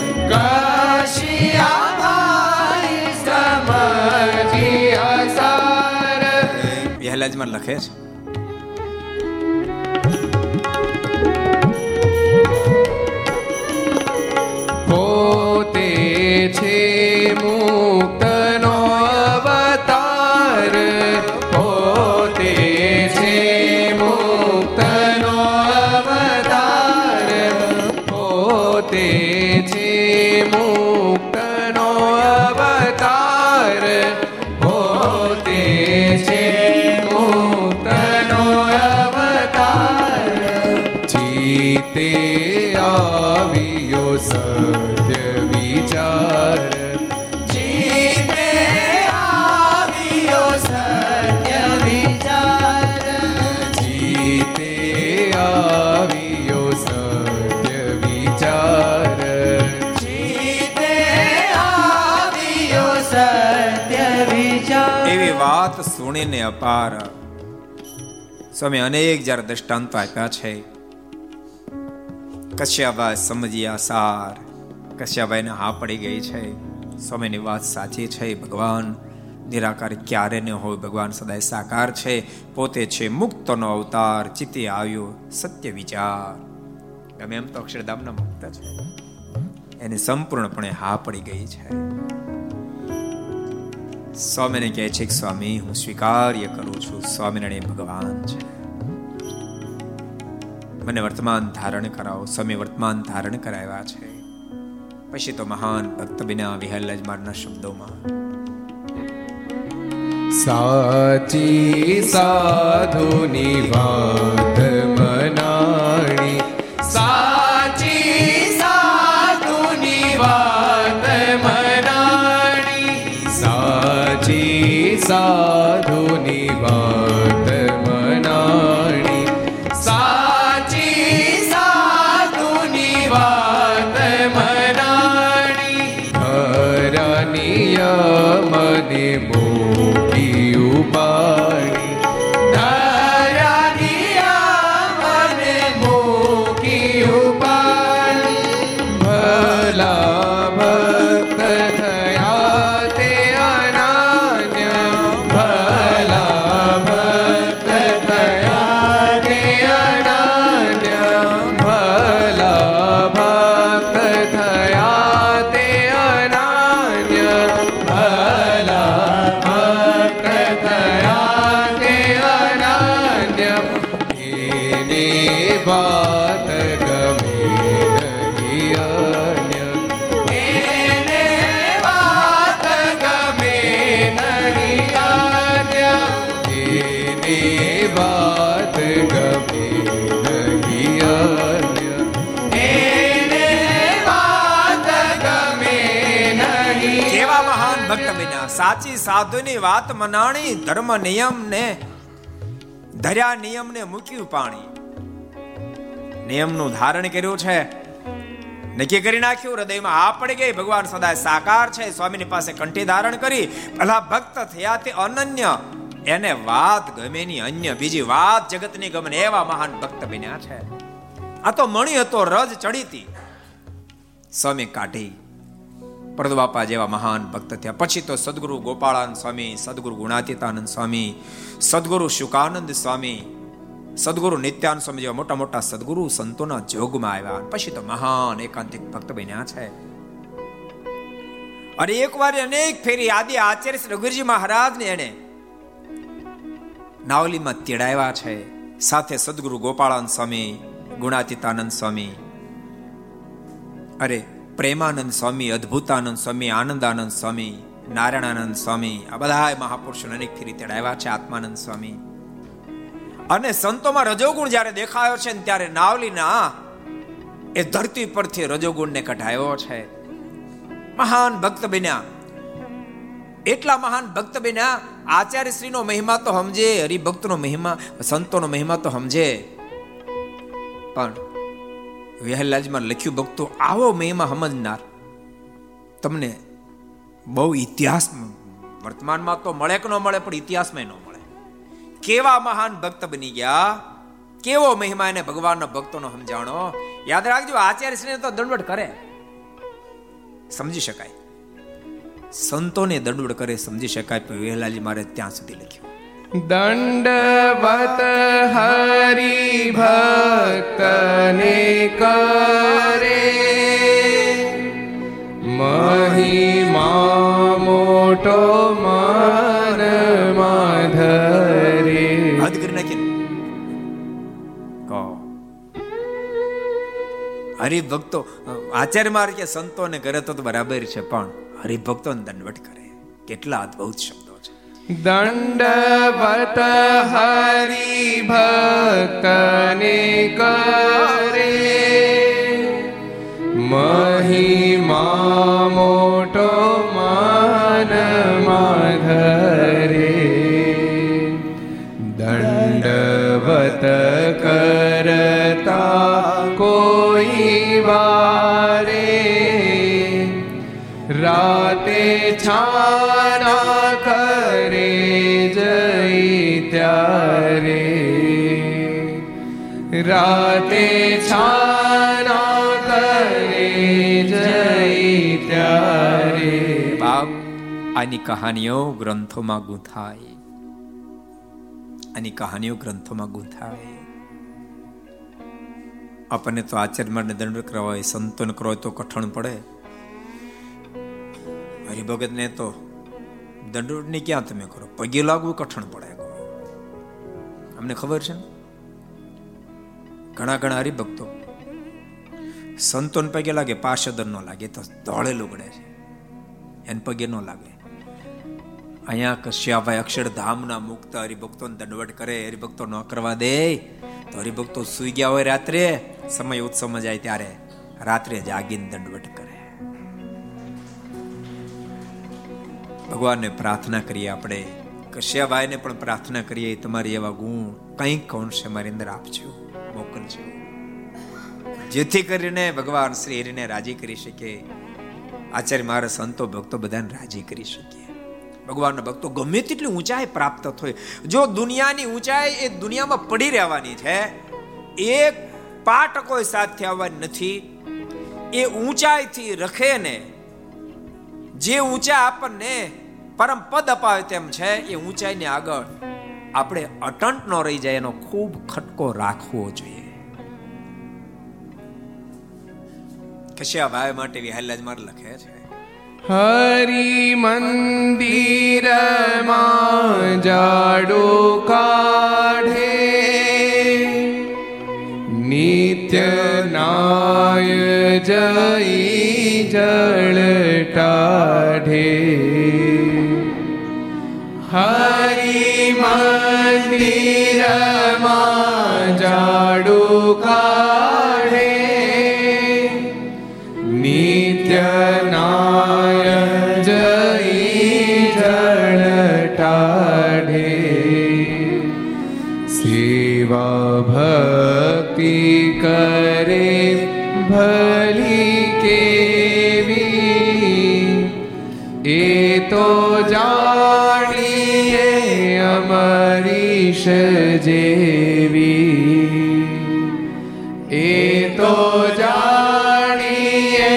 પહેલાજમાં લખે છે. સુણીને અપાર. સ્વામી અનેક જ્યારે દ્રષ્ટાંતો આપ્યા છે. કશ્યાબા સમજ્યા સાર. કશ્યાભાઈને હા પડી ગઈ છે. સ્વામીની વાત સાચી છે. ભગવાન નિરાકાર ક્યારે ન હોય. ભગવાન સદાય સાકાર છે. પોતે છે મુક્તનો અવતાર. ચિત્તે આવ્યો સત્ય વિચાર. ગમે એમ તો અક્ષરધામના મુક્ત છે. એને સંપૂર્ણપણે હા પડી ગઈ છે. સ્વામીને કહે છે કે સ્વામી, હું સ્વીકાર્ય કરું છું. સ્વામિનારાયણ ભગવાન છે. મને વર્તમાન ધારણ કરાવો. સ્વામી વર્તમાન ધારણ કરાવ્યા છે. પછી તો મહાન ભક્ત બિના વિહલ્લજ મારના શબ્દોમાં. સાચી સાધુની વાત મનાણી સાધુની વાત મનાણી, ધર્મ નિયમ ને ધર્યા નિયમ ને મૂક્યું પાણી. નિયમનું ધારણ કર્યું છે. નક્કી કરી નાખ્યું, હૃદયમાં આ પડી ગઈ, ભગવાન સદાય સાકાર છે. સ્વામીની પાસે કંઠી ધારણ કરી, ભલા ભક્ત થયા તે અનન્ય. એને વાત ગમે ની અન્ય, બીજી વાત જગતની ગમે એવા મહાન ભક્ત બન્યા છે. આ તો મણી હતો, રજ ચડીતી. સ્વામી કાઢી. પરદ બાપા જેવા મહાન ભક્ત થયા. પછી તો સદગુરુ ગોપાળાનંદ સ્વામી, સદગુરુ ગુણાતીતાનંદ સ્વામી, સદગુરુ શુકાનંદ સ્વામી, સદગુરુ નિત્યાનંદ સ્વામી જેવા મોટા મોટા સદગુરુ સંતોના જોગમાં આવ્યા. પછી તો મહાન એકાંતિક ભક્ત બન્યા છે. અને એકવાર અનેક ફેરી આદિ આચાર્ય શ્રી રઘુજી મહારાજને એને નાવલીમાં તેડાવ્યા છે. સાથે સદગુરુ ગોપાળાનંદ સ્વામી, ગુણાતીતાનંદ સ્વામી. અરે પ્રેમાનંદ સ્વામી, અદ્ભુતાનંદ સ્વામી, આનંદાનંદ સ્વામી, નારાયણાનંદ સ્વામી, આ બધા મહાપુરુષો અનેક ફેરી તેડાવ્યા છે, આત્માનંદ સ્વામી. અને સંતોમાં રજોગુણ જ્યારે દેખાયો છે ને ત્યારે નાવલીના એ ધરતી પરથી રજોગુણને કઢાયો છે. મહાન ભક્ત બન્યા. એટલા મહાન ભક્ત બન્યા આચાર્ય શ્રીનો મહિમા તો સમજે, હરિભક્તનો મહિમા, સંતોનો મહિમા તો સમજે. પણ વહેલાજમાં લખ્યું, ભક્તો, આવો મેમાં સમજનાર તમને બહુ ઇતિહાસ વર્તમાનમાં તો મળે કે ન મળે, પણ ઇતિહાસમાં ન મળે. કેવા મહાન ભક્ત બની ગયા? કેવો મહિમા એને ભગવાનના ભક્તોનો સમજાણો? યાદ રાખજો, આચાર્ય શ્રી તો દંડવટ કરે. સમજી શકાય. સંતોને દંડવટ કરે, સમજી શકાય, પણ વહેલાજી મારે ત્યાં સુધી લખ્યું. હરિ ભક્તને કરે. મહિમા મોટો મન માધરે. હદ કરી નાખી કહો. હરિભક્તો આચાર્ય માર કે સંતોને કરે તો બરાબર છે, પણ હરિભક્તોને દંડવટ કરે. કેટલા અદભુત શબ્દો. છે દંડવત करे महिमा કરે આની કહાનીઓ ગ્રંથોમાં ગૂંથાય. આની કહાનીઓ ગ્રંથોમાં ગૂંથાય. આપણને તો આચરણને દંડ કરવા હોય સંતોન કરો તો કઠણ પડે. હરિભગત ને તો દંડોટ ને ક્યાં તમે કરો? પગે લાગવું કઠણ પડે અમને ખબર છે ઘણા ઘણા હરિભક્તો સંતોન પગે લાગે પાર્ષદ ન લાગે, તો ધોળે લુગડે છે. એને પગે ન લાગે. અહીંયા કશ્યાભાઈ અક્ષરધામના મુક્ત હરિભક્તોને દંડવટ કરે, હરિભક્તો ન કરવા દે. તો હરિભક્તો સુઈ ગયા હોય રાત્રે, સમય ઉત્સવમાં જાય ત્યારે રાત્રે જાગીને દંડવટ કરે. ભગવાનને પ્રાર્થના કરીએ આપણે. કશ્યાભાઈને પણ પ્રાર્થના કરીએ તમારી એવા ગુણ કંઈક છે મારી અંદર આપજો, મોકલજો. જેથી કરીને ભગવાન શ્રી હરિને રાજી કરી શકે. આચાર્ય મારા સંતો ભક્તો બધાને રાજી કરી શકીએ ભગવાનના ભક્તો ગમે તેટલી ઊંચાઈ પ્રાપ્ત થાય જો દુનિયાની ઊંચાઈ એ દુનિયામાં પડી રહેવાની છે, એક પાટકો સાથે આવવાની નથી. એ ઊંચાઈથી રખે ને, જે ઊંચા આપણને પરમ પદ અપાવે તેમ છે, એ ઊંચાઈને આગળ આપણે અટંટ ન રહી જાય, એનો ખૂબ ખટકો રાખવો જોઈએ. કશ્યા ભાઈ માટે વિહાલાજ માર લખે છે. હરિ મંદિરમાં જાડો કાઢે નિત્ય નાય જઈ જળ ટાઢે હરિ મંદિરમાં જાડો કાઢે નિત્ય અમરીશ જેવી એ તો જાણીએ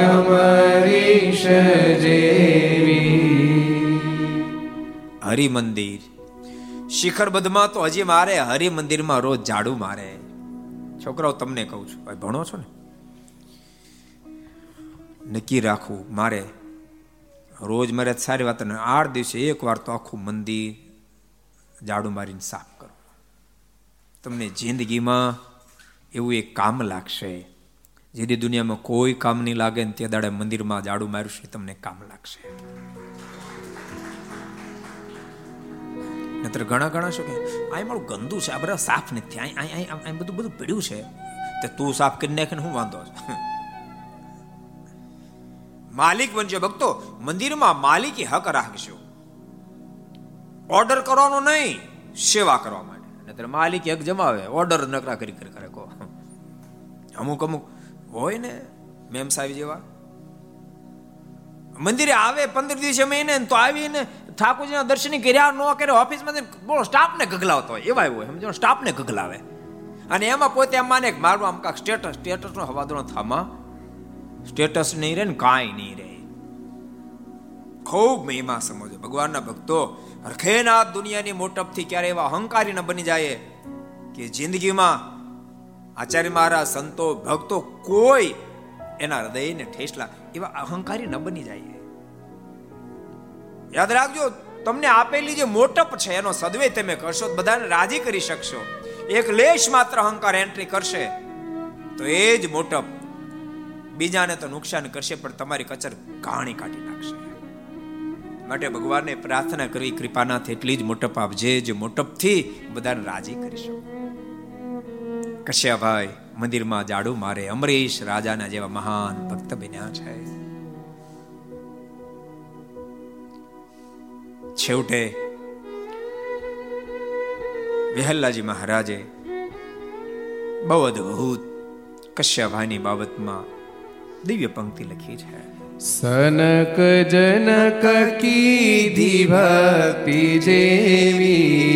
અમરીશ જેવી હરિ મંદિર શિખર બધમાં તો હજી મારે હરિ મંદિરમાં રોજ ઝાડુ મારે. છોકરાઓ તમને કહું છું, ભાઈ ભણો છો ને? નક્કી રાખવું મારે રોજ મારે સારી વાત ને આઠ દિવસે એક વાર તો આખું મંદિર ઝાડુ મારીને સાફ તમને જિંદગીમાં એવું એક કામ લાગશે જેથી દુનિયામાં કોઈ કામ નહીં લાગે ને તે દાડે મંદિરમાં ઝાડુ માર્યું તમને કામ લાગશે. નતર ઘણા ઘણા શું કે અહીં મારું ગંદુ છે, આ બધા સાફ નથી અહીં બધું બધું પીડ્યું છે. તે તું સાફ કરી નાખે હું વાંધો છે. માલિક બનજો ભક્તો, મંદિરમાં માલિકી હક રાખજો. ઓર્ડર કરવાનો નહીં, સેવા કરવા નહીતર માલિક એક જમાવે ઓર્ડર નકરા કરી કરી કરે કો અમુક અમુક હોય ને મેમ સાહેબ જેવા. મંદિરે આવે પંદર દિવસે મહિને તો આવીને ઠાકોરજીના દર્શન કર્યા ન કરે ઓફિસમાં બોલો સ્ટાફને ગગલાવતો હોય એવા હોય સમજો સ્ટાફને ગગલાવે. અને એમાં પોતે એમ માને મારું આમ કાંક સ્ટેટસ સ્ટેટસનો હવાદનો થામા. સ્ટેટસ નહીં રહે ને કાંઈ નહીં રહે. ખૂબ મહિમા સમજો ભગવાનના ભક્તો રખેના દુનિયાની મોટપથી ક્યારે એવા અહંકારી ન બની જાય કે જિંદગીમાં આચાર્ય મહારાજ, સંતો, ભક્તો કોઈ એના હૃદયને ઠેસલા એવા અહંકારી ન બની જાય. યાદ રાખજો, તમને આપેલી જે મોટપ છે, એનો સદવે તમે કરશો, બધાને રાજી કરી શકશો. એક લેશ માત્ર અહંકાર એન્ટ્રી કરશે, તો એ જ મોટપ બીજાને તો નુકસાન કરશે, પણ તમારી કચર કહાણી કાઢી નાખશે. માટે ભગવાનને પ્રાર્થના કરવી કૃપાનાથ, એટલી જ મોટપ આપજે, જે મોટપથી બધાને રાજી કરી શકો. કશ્યાભાઈ, મંદિરમાં જાડુ મારે, અમરીશ રાજાના જેવા મહાન ભક્ત બન્યા છે. છેવટે, વિહલ્લાજી મહારાજે બહુ અદભુત કશ્યાભાઈની બાબતમાં દિવ્ય પંક્તિ લખી છે. સનક જનક કીધી ભક્તિ જેવી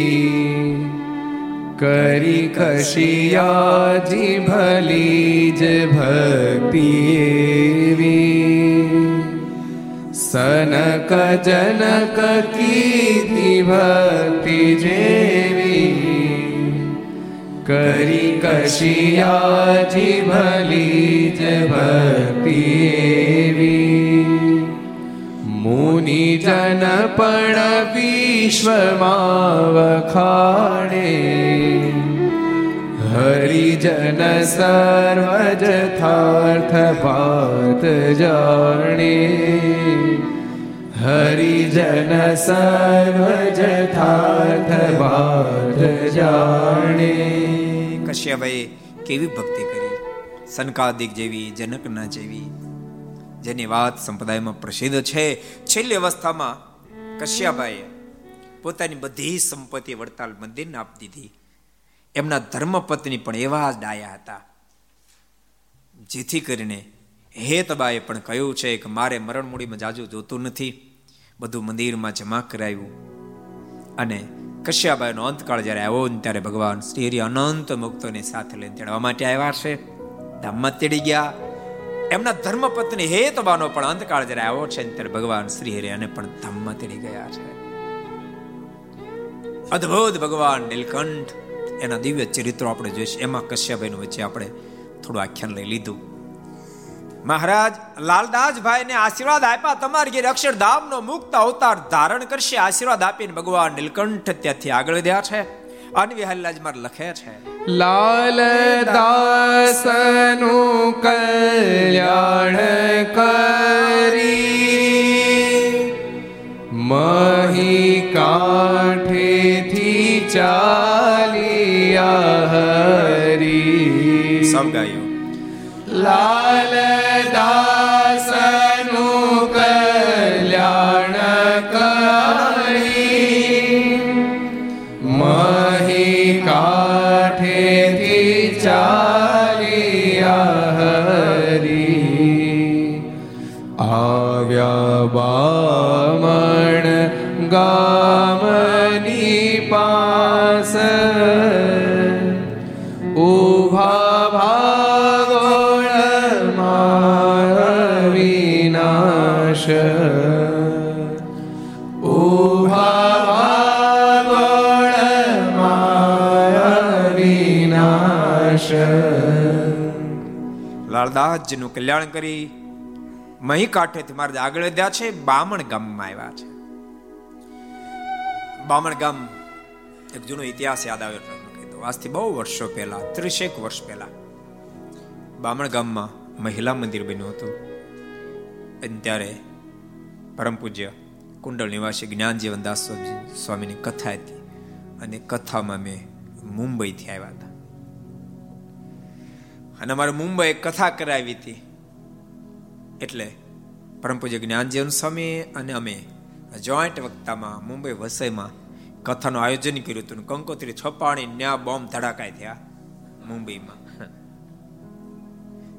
કરી કશિયાજી ભલી જ ભક્તિ એવી સનક જનક કીધી ભક્તિ જેવી કરી કશિયાજી ભલી જ ભક્તિ એવી મુનિ જન પણ વિશ્વમાં વખાણે હરિજન સર્વ જથાર્થ પાત જાણે. હરિજન સર્વ જથાર્થ વાત જાણે. કશ્યપભાઈ કેવી ભક્તિ કરી? સનકાદિક જેવી, જનકના જેવી. જેની વાત સંપ્રદાયમાં પ્રસિદ્ધ છે. છેલ્લી અવસ્થામાં કશ્યાભાઈએ પોતાની બધી સંપત્તિ વડતાલ મંદિરને આપી દીધી. એમના ધર્મપત્ની પણ એવા જ ડાયા હતા. જેથી કરીને હેતબાએ પણ કહ્યું છે કે મારે મરણ મૂડીમાં જાજુ જોતું નથી. બધું મંદિરમાં જમા કરાવ્યું. અને કશ્યાબાઈનો અંતકાળ જ્યારે આવ્યો ને ત્યારે ભગવાન શ્રી અનંત મુક્તોને સાથે લઈને તેડવા માટે આવ્યા છે. ધામમાં તેડી ગયા. એમના ધર્મપત્ની હેતબાનો પણ અંતકાળ જ્યારે આવ્યો છે ત્યારે ભગવાન શ્રી હરિ અને પણ ધામમાં તેડી ગયા છે. અદ્ભુત ભગવાન નીલકંઠ, એના દિવ્ય ચરિત્રો આપણે જોઈશું એમાં કશ્યપભાઈનું વચ્ચે આપણે થોડું આખ્યાન લઈ લીધું. મહારાજ, લાલદાસભાઈને આશીર્વાદ આપ્યા. તમારી ઘેર અક્ષરધામનો મુક્ત અવતાર ધારણ કરશે. આશીર્વાદ આપીને ભગવાન નીલકંઠ ત્યાંથી આગળ વધ્યા છે. અનવી હલ્લાજ માર લખે છે. લાલ દાસનું કલ્યાણ કરી. મહી કાંઠેથી ચાલિયા હરી. સબ ગાયું. લાલ દાસનું ગામની પાસ ઊભા ભાગોળ મારવિનાશ ઊભા ભાગોળ મારવિનાશ લાલદાસજીનું કલ્યાણ કરી મહી કાંઠેથી મારે આગળ વધ્યા છે, બામણ ગામમાં આવ્યા છે. બામણ ગામ એક જૂનો ઇતિહાસ યાદ આવ્યો એટલે આજથી બહુ વર્ષો પહેલા, ત્રીસેક વર્ષ પહેલા બામણ ગામમાં મહિલા મંદિર બન્યું હતું. અને ત્યારે પરમ પૂજ્ય કુંડળ નિવાસી જ્ઞાનજીવન દાસ સ્વામીની કથા હતી. અને કથામાં મેં મુંબઈથી આવ્યા હતા. અને અમારે મુંબઈ કથા કરાવી હતી. એટલે પરમ પૂજ્ય જ્ઞાનજીવન સ્વામી અને અમે જોઈન્ટ વક્તામાં મુંબઈ વસઈમાં કથાનું આયોજન કર્યું હતું કંકોત્રી, છપાણી, ન્યા બોમ્બ ધડાકાય થયા મુંબઈમાં.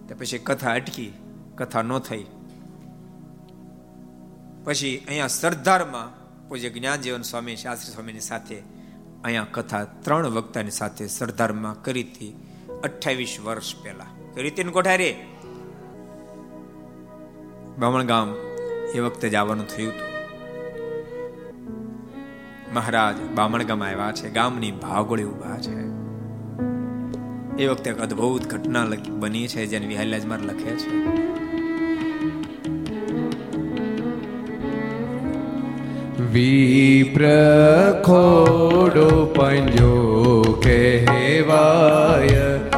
તે પછી કથા અટકી, કથા ન થઈ. પછી અહીંયા સરદારમાં પૂજ્ય જ્ઞાનજીવન સ્વામી, શાસ્ત્રી સ્વામીની સાથે અહીંયા કથા ત્રણ વક્તાની સાથે સરદારમાં કરી હતી અઠ્યાવીસ વર્ષ પહેલા. કરી હતી કોઠારી? બામણ ગામ એ વખતે જ આવવાનું થયું હતું. મહારાજ બામણગામ આવ્યા છે, ગામની ભાગોળી ઊભા છે. એ વખતે એક અદ્ભુત ઘટના બની છે, જેને વિહાલાજમાં લખે છે. વિપ્ર ખોડો પંજો કહેવાય.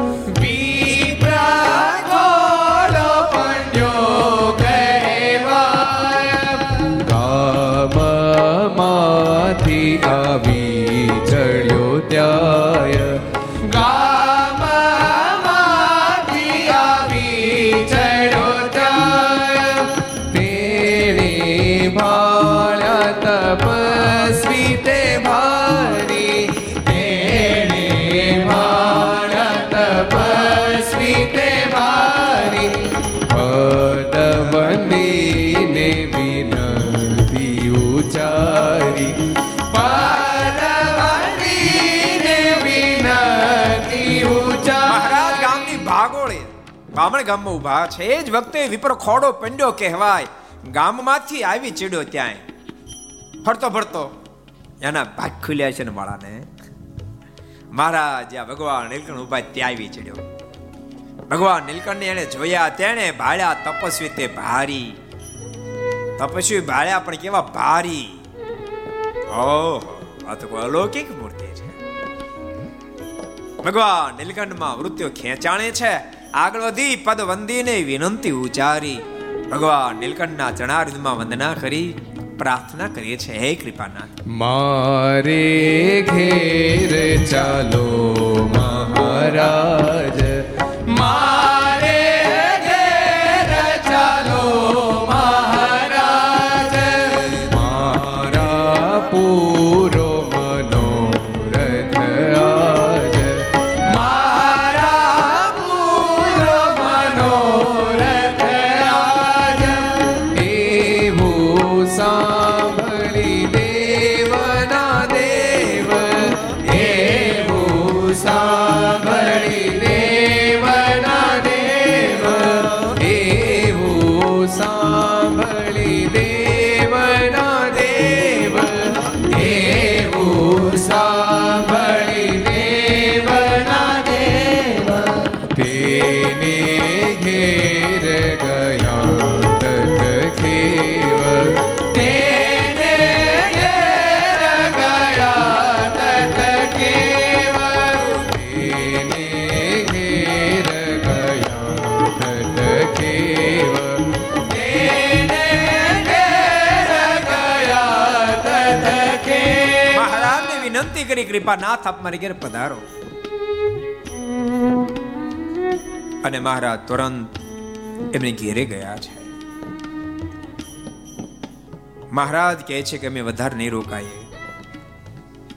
ગામમાં ઊભા છે. એ જ વખતે વિપર ખોડો પંડ્યો કહેવાય. ગામમાંથી આવી ચીડ્યો ત્યાંય. ફરતો ફરતો એના ભાગ ખુલ્યા છે ને માળાને મહારાજ, આ ભગવાન નીલકંઠ ઊભા ત્યાં આવી ચડ્યો. ભગવાન નીલકંઠને એને જોયા, તેણે ભાળ્યા તપસ્વી તે ભારી. તપસ્વી ભાળ્યા પણ કેવા ભારી. ઓહો, આ તો કોઈ અલૌકિક મૂર્તિ છે. ભગવાન નીલકંઠમાં વૃત્તિઓ ખેંચાણે છે. આગળ વધી પદ વંદીને વિનંતી ઉચ્ચારી. ભગવાન નીલકંઠના ચણારિંદમાં વંદના કરી, પ્રાર્થના કરીએ છીએ. હે કૃપાનાથ. મારે ઘેર ચાલો મહારાજ. મારે વિનંતી નાથ આપ મારી ઘેર પધારો. અને મહારાજ તુરંત એમને ઘેરે ગયા છે. મહારાજ કહે છે કે અમે વધારે નહીં રોકાઈએ.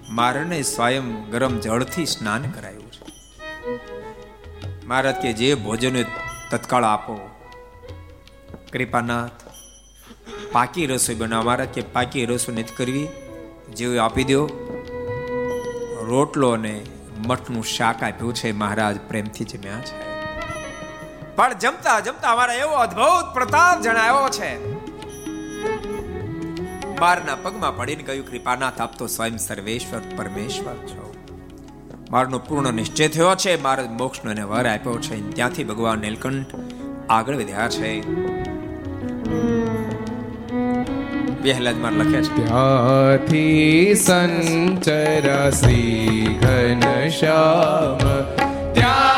મારને સ્વયં ગરમ જળથી સ્નાન કરાયું છે. મહારાજ કે જે ભોજન તત્કાળ આપો. કૃપાનાથ, પાકી રસોઈ બનાવો મહારાજ કે પાકી રસોઈ નથી કરવી? જેવું આપી દો. રોટલો ને મઠનું શાક આપ્યું છે. મહારાજ પ્રેમથી જમ્યા છે. પણ જમતા જમતા અમારા એવો અદ્ભુત પ્રતાપ જણાયો છે. મારના પગમાં પડીને કહ્યું, કૃપાનાથ, આપ તો સ્વયં સર્વેશ્વર, પરમેશ્વર છો. મારનો પૂર્ણ નિશ્ચય થયો છે. મારે મોક્ષનો વર આપ્યો છે. ત્યાંથી ભગવાન નીલકંઠ આગળ વધ્યા છે. બેહલાદ માર લખ્યા છે. ત્યાંથી સંચર શ્રી ઘનશ્યામ ત્યાંથી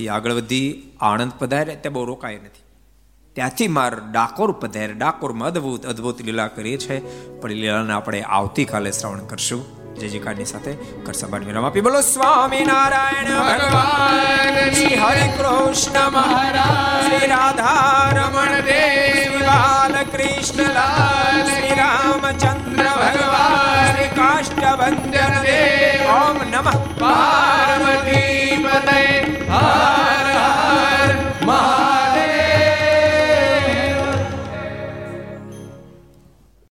ત્યાંથી આગળ વધી આણંદ પધારે ત્યાં બહુ રોકાય નથી. ત્યાંથી માર ડાકોર પધારે ડાકોરમાં અદ્ભુત, અદભુત લીલા કરીએ છે. પણ લીલાને આપણે આવતીકાલે શ્રવણ કરશું. જય જયકારની સાથે કરસબાટ વિરામ આપી. બોલો સ્વામી નારાયણ ભગવાન, શ્રી હરે કૃષ્ણ મહારાજ, શ્રી રાધા રમણ દેવ બાલકૃષ્ણ લાલ શ્રી રામચંદ્ર ભગવાન, શ્રી કાષ્ટ વંદન દેવ, ઓમ નમઃ. પાર્વતી પતય 哎。